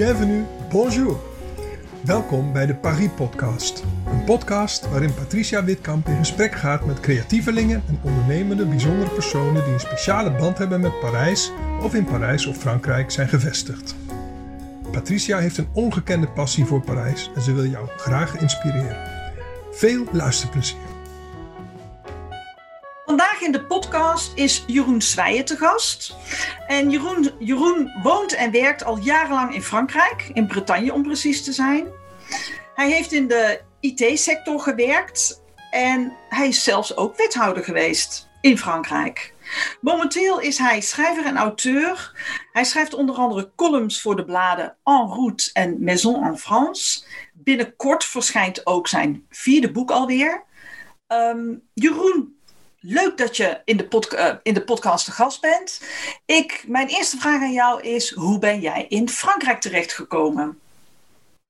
bienvenue, bonjour. Welkom bij de Paris Podcast. Een podcast waarin Patricia Witkamp in gesprek gaat met creatievelingen en ondernemende bijzondere personen die een speciale band hebben met Parijs of in Parijs of Frankrijk zijn gevestigd. Patricia heeft een ongekende passie voor Parijs en ze wil jou graag inspireren. Veel luisterplezier. In de podcast is Jeroen Zwijen te gast. En Jeroen, Jeroen woont en werkt al jarenlang in Frankrijk, in Bretagne om precies te zijn. Hij heeft in de IT-sector gewerkt en hij is zelfs ook wethouder geweest in Frankrijk. Momenteel is hij schrijver en auteur. Hij schrijft onder andere columns voor de bladen En Route en Maison en France. Binnenkort verschijnt ook zijn vierde boek alweer. Ehm, Jeroen, leuk dat je in de, uh, in de podcast te gast bent. Ik, mijn eerste vraag aan jou is: hoe ben jij in Frankrijk terechtgekomen?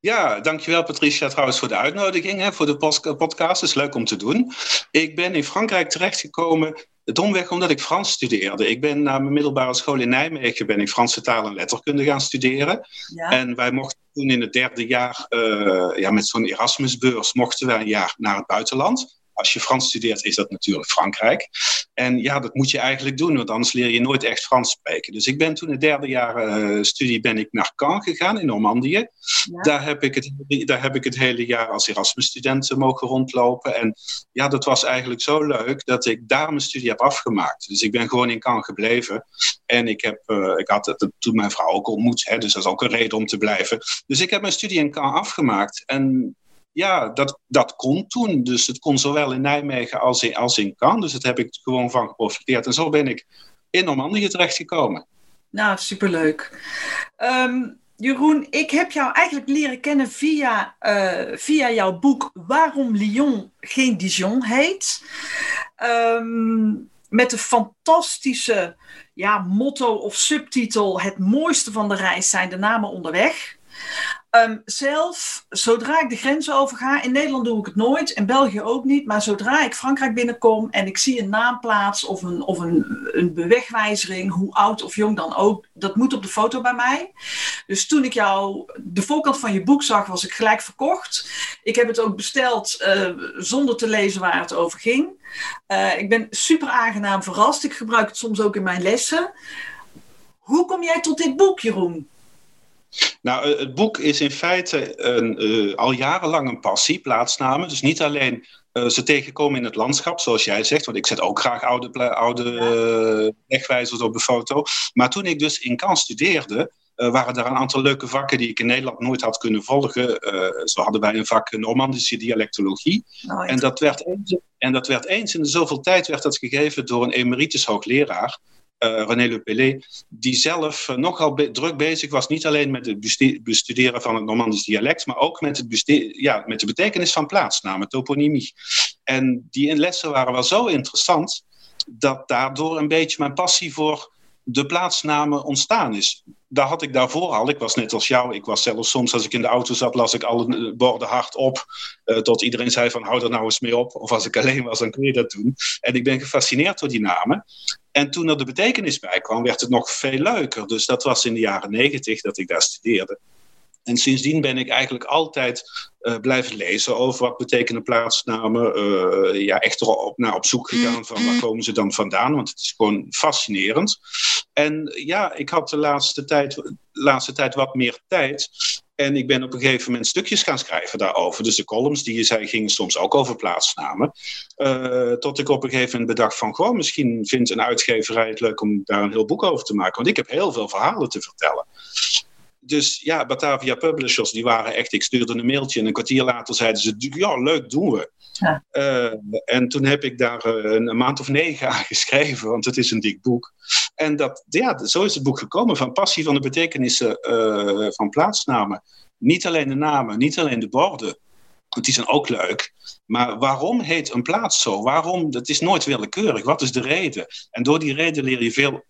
Ja, dankjewel Patricia trouwens voor de uitnodiging hè, voor de podcast. Het is leuk om te doen. Ik ben in Frankrijk terechtgekomen domweg omdat ik Frans studeerde. Ik ben na mijn middelbare school in Nijmegen ben ik Franse taal en letterkunde gaan studeren. Ja. En wij mochten toen in het derde jaar, uh, ja, met zo'n Erasmusbeurs, mochten wij een jaar naar het buitenland als je Frans studeert, is dat natuurlijk Frankrijk. En ja, dat moet je eigenlijk doen, want anders leer je nooit echt Frans spreken. Dus ik ben toen het derde jaar uh, studie ben ik naar Caen gegaan in Normandië. Ja. Daar, heb ik het, daar heb ik het hele jaar als Erasmus-student mogen rondlopen. En ja, dat was eigenlijk zo leuk dat ik daar mijn studie heb afgemaakt. Dus ik ben gewoon in Caen gebleven. En ik, heb, uh, ik had het, toen mijn vrouw ook ontmoet, hè, dus dat is ook een reden om te blijven. Dus ik heb mijn studie in Caen afgemaakt. En ja, dat, dat kon toen. Dus het kon zowel in Nijmegen als in, als in Cannes. Dus daar heb ik gewoon van geprofiteerd. En zo ben ik in Normandië terechtgekomen. Nou, superleuk. Um, Jeroen, ik heb jou eigenlijk leren kennen via, uh, via jouw boek Waarom Lyon geen Dijon heet. Um, met de fantastische ja, motto of subtitel: Het mooiste van de reis zijn de namen onderweg. Um, zelf, zodra ik de grens overga, in Nederland doe ik het nooit, in België ook niet, maar zodra ik Frankrijk binnenkom en ik zie een naamplaats of een, of een, een bewegwijzering, hoe oud of jong dan ook, dat moet op de foto bij mij. Dus toen ik jou de voorkant van je boek zag, was ik gelijk verkocht. Ik heb het ook besteld uh, zonder te lezen waar het over ging. Uh, ik ben super aangenaam verrast. Ik gebruik het soms ook in mijn lessen. Hoe kom jij tot dit boek, Jeroen? Nou, het boek is in feite een, uh, al jarenlang een passie, plaatsnamen. Dus niet alleen uh, ze tegenkomen in het landschap, zoals jij zegt, want ik zet ook graag oude, oude uh, wegwijzers op de foto. Maar toen ik dus in Cannes studeerde, waren er een aantal leuke vakken die ik in Nederland nooit had kunnen volgen. zo hadden wij een vak Normandische dialectologie. En, dat werd eens, en dat werd eens in de zoveel tijd werd dat gegeven door een emeritus hoogleraar uh, René Le Pelé, die zelf uh, nogal druk bezig was, niet alleen met het bestuderen van het Normandisch dialect, maar ook met, het ja, met de betekenis van plaatsnamen, toponymie. En die lessen waren wel zo interessant dat daardoor een beetje mijn passie voor de plaatsnamen ontstaan is. Daar had ik daarvoor al. Ik was net als jou. Ik was zelfs soms als ik in de auto zat, las ik alle borden hard op. Uh, tot iedereen zei van hou er nou eens mee op. Of als ik alleen was, dan kun je dat doen. En ik ben gefascineerd door die namen. En toen er de betekenis bij kwam, werd het nog veel leuker. Dus dat was in de jaren negentig dat ik daar studeerde. En sindsdien ben ik eigenlijk altijd uh, blijven lezen over wat betekenen plaatsnamen. Uh, ja, echt erop naar op zoek gegaan van waar komen ze dan vandaan. Want het is gewoon fascinerend. En ja, ik had de laatste tijd, laatste tijd wat meer tijd. En ik ben op een gegeven moment stukjes gaan schrijven daarover. Dus de columns die je zei gingen soms ook over plaatsnamen. Uh, tot ik op een gegeven moment bedacht van... Goh, misschien vindt een uitgeverij het leuk om daar een heel boek over te maken. Want ik heb heel veel verhalen te vertellen dus ja, Batavia Publishers, die waren echt... Ik stuurde een mailtje en een kwartier later zeiden ze... Ja, leuk, doen we. Ja. Uh, en toen heb ik daar uh, een, maand of negen aan geschreven, want het is een dik boek. En dat, ja, zo is het boek gekomen, van passie van de betekenissen uh, van plaatsnamen. Niet alleen de namen, niet alleen de borden, want die zijn ook leuk. Maar waarom heet een plaats zo? Waarom? Dat is nooit willekeurig. Wat is de reden? En door die reden leer je veel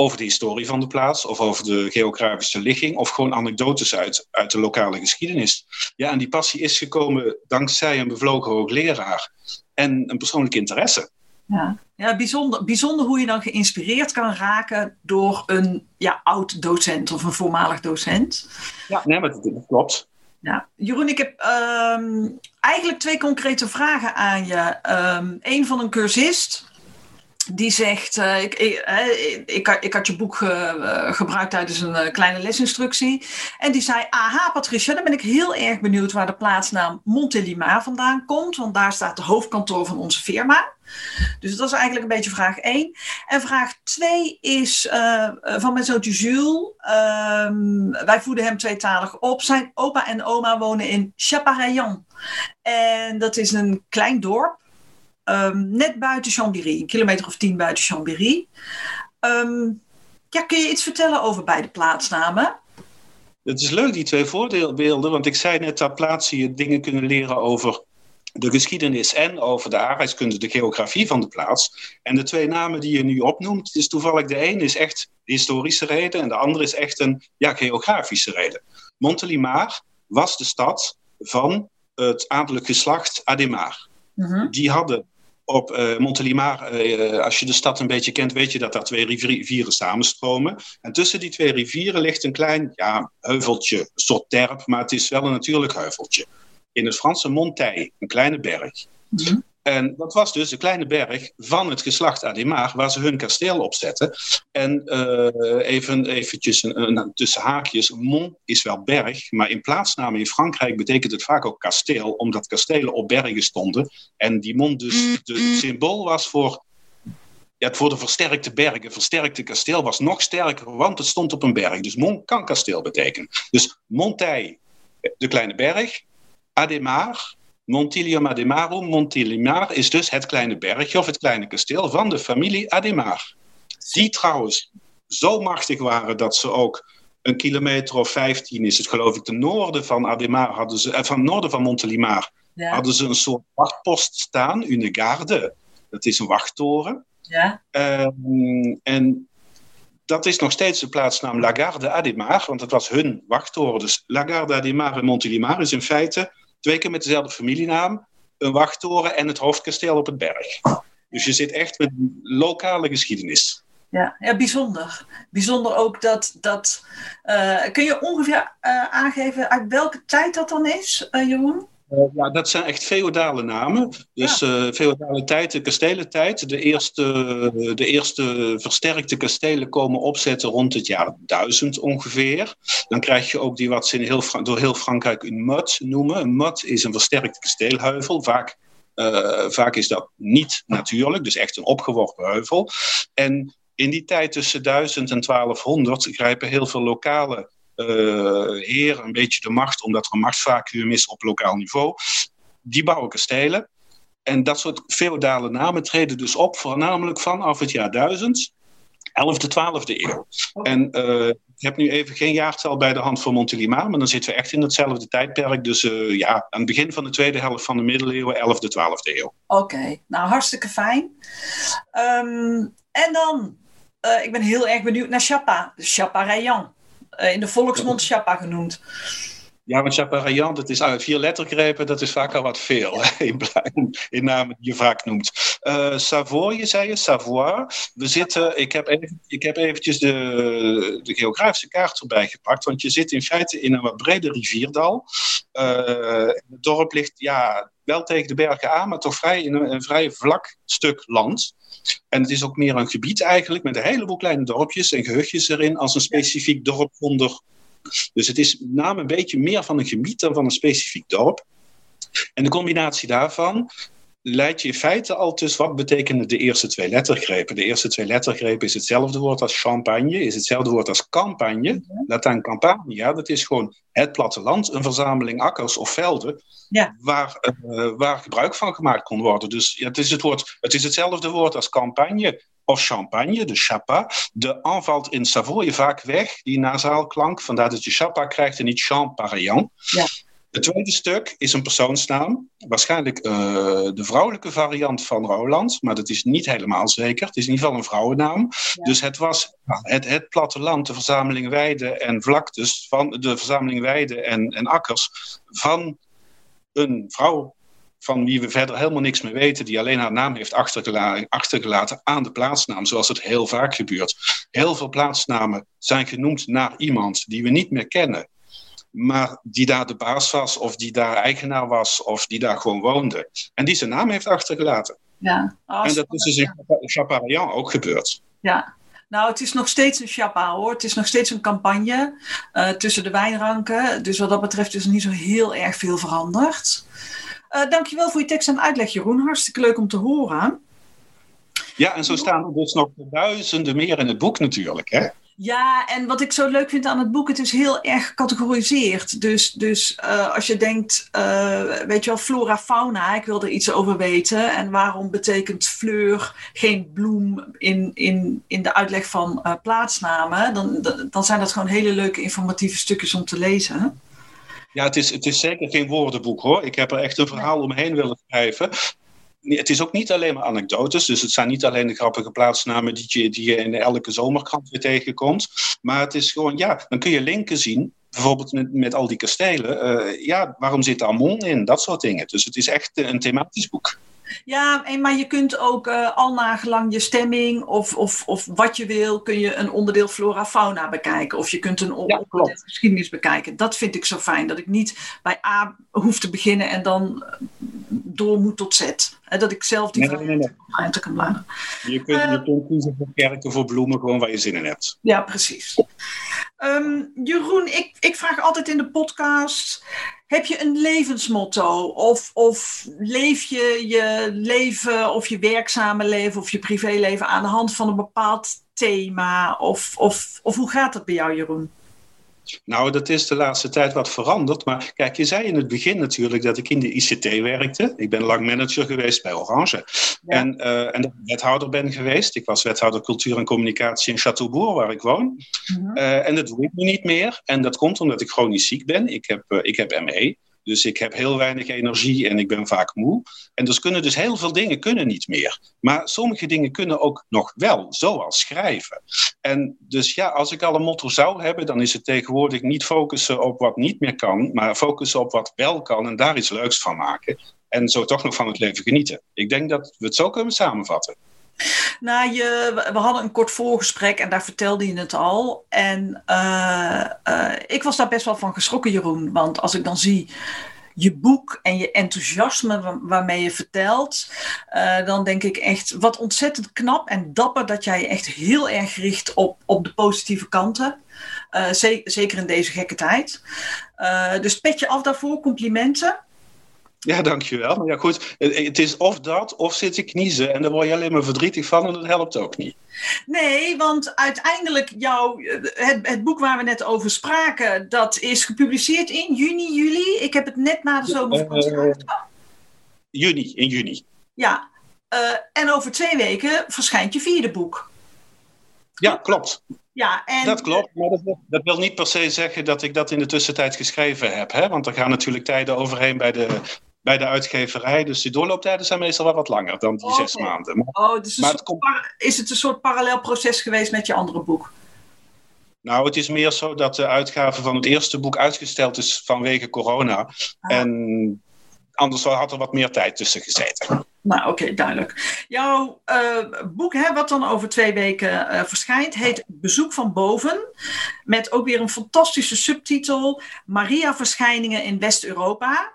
over de historie van de plaats of over de geografische ligging of gewoon anekdotes uit, uit de lokale geschiedenis. Ja, en die passie is gekomen dankzij een bevlogen hoogleraar en een persoonlijk interesse. Ja, ja bijzonder, bijzonder hoe je dan geïnspireerd kan raken door een ja, oud docent of een voormalig docent. Ja, nee, maar dat, klopt. Ja. Jeroen, ik heb ehm, eigenlijk twee concrete vragen aan je. Um, Eén van een cursist die zegt, uh, ik, ik, ik, ik, had je boek uh, gebruikt tijdens een kleine lesinstructie. En die zei, aha Patricia, dan ben ik heel erg benieuwd waar de plaatsnaam Montélimar vandaan komt. Want daar staat de hoofdkantoor van onze firma. Dus dat is eigenlijk een beetje vraag 1. En vraag 2 is van mijn zoontje Jules. Um, wij voeden hem tweetalig op. Zijn opa en oma wonen in Chapareillan. En dat is een klein dorp Um, net buiten Chambéry, een kilometer of tien buiten Chambéry. Um, ja, kun je iets vertellen over beide plaatsnamen? Het is leuk, die twee voorbeelden, want ik zei net dat plaatsen je dingen kunnen leren over de geschiedenis en over de aardrijkskunde, de geografie van de plaats. En de twee namen die je nu opnoemt, is toevallig de een is echt historische reden en de andere is echt een ja, geografische reden. Montelimar was de stad van het adellijk geslacht Ademar. Mhm. Die hadden op uh, Montelimar, uh, als je de stad een beetje kent, weet je dat daar twee rivieren samenstromen. En tussen die twee rivieren ligt een klein ja, heuveltje, een soort terp, maar het is wel een natuurlijk heuveltje. In het Franse Montaille, een kleine berg. Mm en dat was dus de kleine berg van het geslacht Ademar, waar ze hun kasteel op zetten. En uh, even eventjes een, een, tussen haakjes, mont is wel berg, maar in plaatsnamen in Frankrijk betekent het vaak ook kasteel, omdat kastelen op bergen stonden. En die mont dus het symbool was voor ja, voor de versterkte bergen. Versterkte kasteel was nog sterker, want het stond op een berg. Dus mont kan kasteel betekenen. Dus Montaille, de kleine berg. Ademar, Montilium Ademarum, Montilimar is dus het kleine bergje of het kleine kasteel van de familie Ademar. Die trouwens zo machtig waren dat ze ook een kilometer of 15 is het geloof ik, ten noorden van Ademar hadden ze, eh, van noorden van Montelimar hadden ze een soort wachtpost staan, une garde. Dat is een wachttoren. Ja. Ehm, en dat is nog steeds de plaatsnaam Lagarde Ademar, want dat was hun wachttoren. Dus Lagarde Ademar en Montelimar is in feite twee keer met dezelfde familienaam, een wachttoren en het hoofdkasteel op het berg. Dus je zit echt met lokale geschiedenis. Ja, ja bijzonder. Bijzonder ook dat. dat uh, kun je ongeveer uh, aangeven uit welke tijd dat dan is, uh, Jeroen? Uh, ja, dat zijn echt feodale namen. Dus ja. uh, feodale tijd, de kastelentijd. De eerste, de eerste versterkte kastelen komen opzetten rond het jaar 1000 ongeveer. Dan krijg je ook die wat ze in heel door heel Frankrijk een mud noemen. Een mud is een versterkte kasteelheuvel. Vaak, uh, vaak is dat niet natuurlijk, dus echt een opgeworpen heuvel. En in die tijd tussen 1000 en 1200 grijpen heel veel lokale heer een beetje de macht, omdat er een machtsvacuum is op lokaal niveau. Die bouwen kastelen. En dat soort feodale namen treden dus op, voornamelijk vanaf het jaar 1000, 11e, 12e eeuw. En uh, ik heb nu even geen jaartal bij de hand voor Montelimar, maar dan zitten we echt in hetzelfde tijdperk. Dus uh, ja, aan het begin van de tweede helft van de middeleeuwen, 11e, 12e eeuw. Oké, nou hartstikke fijn. Um, en dan, ik ben heel erg benieuwd naar Chapa, Chapa Rayan. Eh, in de volksmond Chapa genoemd. Ja, want Chaparayan, dat is uit vier lettergrepen, dat is vaak al wat veel in, in, namen die je vaak noemt. Uh, Savoie, zei je, Savoie. We zitten, ik heb, even, ik heb eventjes de, de geografische kaart erbij gepakt, want je zit in feite in een wat breder rivierdal. Uh, het dorp ligt ja, wel tegen de bergen aan, maar toch vrij in een, een vrij vlak stuk land. En het is ook meer een gebied eigenlijk met een heleboel kleine dorpjes en gehuchtjes erin als een specifiek dorp onder. Dus het is met name een beetje meer van een gebied dan van een specifiek dorp. En de combinatie daarvan leidt je in feite al tussen wat betekenen de eerste twee lettergrepen. De eerste twee lettergrepen is hetzelfde woord als champagne, is hetzelfde woord als campagne. Latin campania, dat is gewoon het platteland, een verzameling akkers of velden ja. waar, uh, waar gebruik van gemaakt kon worden. Dus ja, het, is het, woord, het is hetzelfde woord als campagne of champagne, de chapa. De aanvalt in Savoie vaak weg, die nasaalklank, vandaar dat je chapa krijgt en niet champagne. Ja. Het tweede stuk is een persoonsnaam. Waarschijnlijk uh, de vrouwelijke variant van Roland, maar dat is niet helemaal zeker. Het is in ieder geval een vrouwennaam. Ja. Dus het was het, het platteland, de verzameling weiden en vlaktes, van de verzameling weiden en, en akkers van een vrouw van wie we verder helemaal niks meer weten, die alleen haar naam heeft achtergelaten aan de plaatsnaam, zoals het heel vaak gebeurt. Heel veel plaatsnamen zijn genoemd naar iemand die we niet meer kennen, maar die daar de baas was, of die daar eigenaar was, of die daar gewoon woonde. En die zijn naam heeft achtergelaten. Ja. Oh, en dat is dus in Chaparayan ook gebeurd. Ja, nou, het is nog steeds een chapa hoor. Het is nog steeds een campagne uh, tussen de wijnranken. Dus wat dat betreft is er niet zo heel erg veel veranderd. Uh, dankjewel voor je tekst en uitleg, Jeroen. Hartstikke leuk om te horen. Ja, en zo staan er dus nog duizenden meer in het boek natuurlijk. Hè? Ja, en wat ik zo leuk vind aan het boek, het is heel erg gecategoriseerd. Dus, dus uh, als je denkt, uh, weet je wel, flora, fauna, ik wil er iets over weten. En waarom betekent fleur geen bloem in, in, in de uitleg van uh, plaatsnamen? Dan, dan zijn dat gewoon hele leuke informatieve stukjes om te lezen. Ja, het is, het is zeker geen woordenboek hoor. Ik heb er echt een verhaal omheen willen schrijven het is ook niet alleen maar anekdotes. Dus het zijn niet alleen de grappige plaatsnamen die je, die je in elke zomerkrant weer tegenkomt. Maar het is gewoon, ja, dan kun je linken zien. Bijvoorbeeld met, met al die kastelen. Uh, ja, waarom zit Amon in? Dat soort dingen. Dus het is echt een thematisch boek. Ja, maar je kunt ook uh, al nagelang je stemming of, of, of wat je wil, kun je een onderdeel flora-fauna bekijken. Of je kunt een onderdeel ja, geschiedenis bekijken. Dat vind ik zo fijn, dat ik niet bij A hoef te beginnen en dan door moet tot Z. He, dat ik zelf die nee, nee, nee, kan bladeren. Je kunt, uh, je kunt kiezen voor kerken, voor bloemen, gewoon waar je zin in hebt. Ja, precies. Um, Jeroen, ik, ik vraag altijd in de podcast: heb je een levensmotto? Of, of leef je je leven, of je werkzame leven, of je privéleven aan de hand van een bepaald thema? Of, of, of hoe gaat dat bij jou, Jeroen? Nou, dat is de laatste tijd wat veranderd. Maar kijk, je zei in het begin natuurlijk dat ik in de ICT werkte. Ik ben lang manager geweest bij Orange. Ja. En, uh, en dat ik wethouder ben geweest. Ik was wethouder cultuur en communicatie in Châteaubourg, waar ik woon. Mm-hmm. Uh, en dat doe ik nu niet meer. En dat komt omdat ik chronisch ziek ben. Ik heb, uh, ik heb ME. Dus ik heb heel weinig energie en ik ben vaak moe. En dus kunnen dus heel veel dingen kunnen niet meer. Maar sommige dingen kunnen ook nog wel, zoals schrijven. En dus ja, als ik al een motto zou hebben, dan is het tegenwoordig niet focussen op wat niet meer kan, maar focussen op wat wel kan en daar iets leuks van maken. En zo toch nog van het leven genieten. Ik denk dat we het zo kunnen samenvatten. Nou, je, we hadden een kort voorgesprek en daar vertelde je het al. En uh, uh, ik was daar best wel van geschrokken, Jeroen. Want als ik dan zie je boek en je enthousiasme waarmee je vertelt, uh, dan denk ik echt wat ontzettend knap en dapper dat jij je echt heel erg richt op, op de positieve kanten. zeker in deze gekke tijd. dus pet je af daarvoor, complimenten. Ja, dankjewel. Maar ja, goed, het is of dat, of zit ik kniezen. En daar word je alleen maar verdrietig van en dat helpt ook niet. Nee, want uiteindelijk jouw, het, het boek waar we net over spraken, dat is gepubliceerd in juni, juli. Ik heb het net na de zomervakantie uh, Juni, in juni. Ja, uh, en over twee weken verschijnt je vierde boek. Ja, klopt. Ja, en... Dat klopt, maar dat, dat, wil niet per se zeggen dat ik dat in de tussentijd geschreven heb. Hè? Want er gaan natuurlijk tijden overheen bij de, bij de uitgeverij. Dus die doorlooptijden zijn meestal wel wat langer dan die okay. zes maanden. Maar, oh, dus maar het komt... is het een soort parallel proces geweest met je andere boek? Nou, het is meer zo dat de uitgave van het eerste boek uitgesteld is vanwege corona. Ah. En anders had er wat meer tijd tussen gezeten. Nou, oké, okay, duidelijk. Jouw uh, boek, hè, wat dan over twee weken uh, verschijnt, heet Bezoek van Boven. Met ook weer een fantastische subtitel: Maria-verschijningen in West-Europa.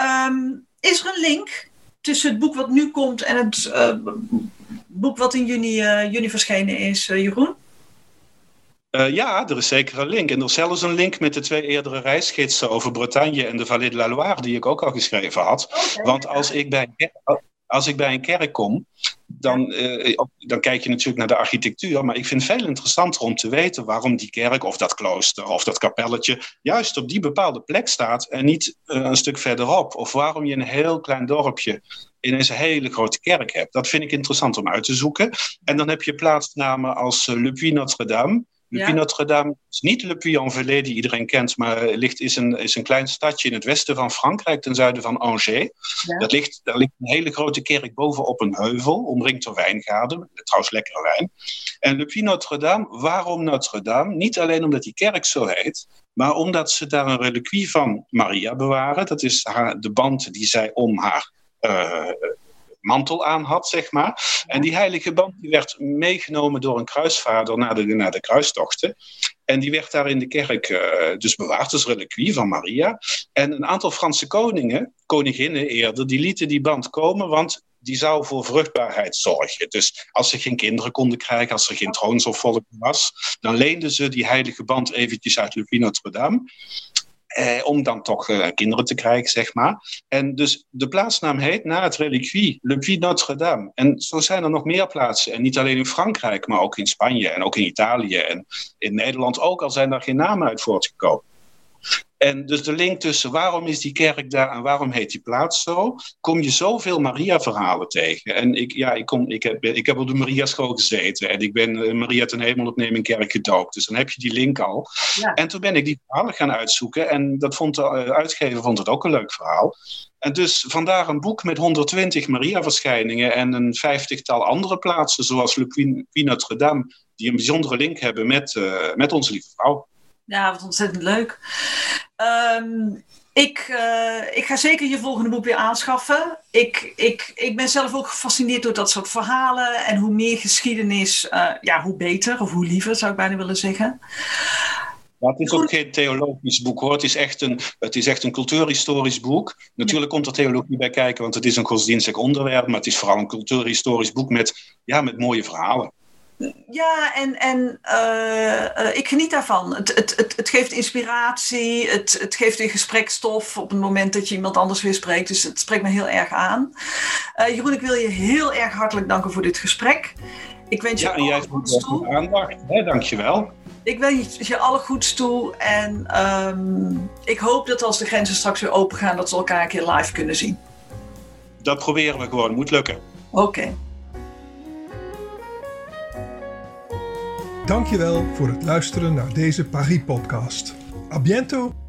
Um, is er een link tussen het boek wat nu komt en het uh, boek wat in juni, juni verschenen is, Jeroen? Uh, ja, er is zeker een link. En er is zelfs een link met de twee eerdere reisgidsen over Bretagne en de Vallée de la Loire, die ik ook al geschreven had. Okay, Want als ik, bij, als ik bij een kerk kom, dan, uh, dan kijk je natuurlijk naar de architectuur. Maar ik vind het veel interessanter om te weten waarom die kerk of dat klooster of dat kapelletje juist op die bepaalde plek staat en niet uh, een stuk verderop. Of waarom je een heel klein dorpje ineens een hele grote kerk hebt. Dat vind ik interessant om uit te zoeken. En dan heb je plaatsnamen als Le Puy Notre-Dame Le Puy Notre-Dame is niet Le Puy-en-Velay die iedereen kent, maar ligt, is, een, is een klein stadje in het westen van Frankrijk, ten zuiden van Angers. Dat ligt, daar ligt een hele grote kerk bovenop een heuvel, omringd door wijngaarden, trouwens lekkere wijn. En Le Puy Notre-Dame, waarom Notre-Dame? Niet alleen omdat die kerk zo heet, maar omdat ze daar een reliquie van Maria bewaren. Dat is haar, de band die zij om haar uh, mantel aan had, zeg maar. En die heilige band die werd meegenomen door een kruisvader naar de, naar de kruistochten. En die werd daar in de kerk uh, dus bewaard als reliquie van Maria. En een aantal Franse koningen, koninginnen eerder, die lieten die band komen, want die zou voor vruchtbaarheid zorgen. Dus als ze geen kinderen konden krijgen, als er geen troonsopvolging was, dan leenden ze die heilige band eventjes uit Le Notre-Dame. Eh, om dan toch eh, kinderen te krijgen, zeg maar. En dus de plaatsnaam heet na het reliquie Le Puy Notre-Dame. En zo zijn er nog meer plaatsen. En niet alleen in Frankrijk, maar ook in Spanje en ook in Italië en in Nederland ook, al zijn daar geen namen uit voortgekomen. En dus de link tussen waarom is die kerk daar en waarom heet die plaats zo, kom je zoveel Maria-verhalen tegen. En ik, ja, ik, kom, ik, heb, ik heb op de Maria-school gezeten en ik ben uh, Maria ten Hemel kerk gedoopt. Dus dan heb je die link al. Ja. En toen ben ik die verhalen gaan uitzoeken en dat vond de uh, uitgever vond het ook een leuk verhaal. En dus vandaar een boek met 120 Maria-verschijningen en een vijftigtal andere plaatsen, zoals Le Puy Notre-Dame, die een bijzondere link hebben met, uh, met onze lieve vrouw. Ja, wat ontzettend leuk. Um, ik, uh, ik ga zeker je volgende boek weer aanschaffen. Ik, ik, ik ben zelf ook gefascineerd door dat soort verhalen. En hoe meer geschiedenis, uh, ja, hoe beter of hoe liever zou ik bijna willen zeggen. Maar het is ook geen theologisch boek hoor. Het is echt een, het is echt een cultuurhistorisch boek. Natuurlijk komt er theologie bij kijken, want het is een godsdienstig onderwerp. Maar het is vooral een cultuurhistorisch boek met, ja, met mooie verhalen. Ja, en, en uh, uh, ik geniet daarvan. Het, het, het, het geeft inspiratie, het, het geeft weer gesprekstof op het moment dat je iemand anders weer spreekt. Dus het spreekt me heel erg aan. Uh, Jeroen, ik wil je heel erg hartelijk danken voor dit gesprek. Ik wens je ja, en jij goeds toe. aandacht. Hè? Dankjewel. Ik wens je alle goeds toe. En um, ik hoop dat als de grenzen straks weer open gaan, dat we elkaar een keer live kunnen zien. Dat proberen we gewoon. Moet lukken. Oké. Okay. Dankjewel voor het luisteren naar deze Paris-podcast. A biento!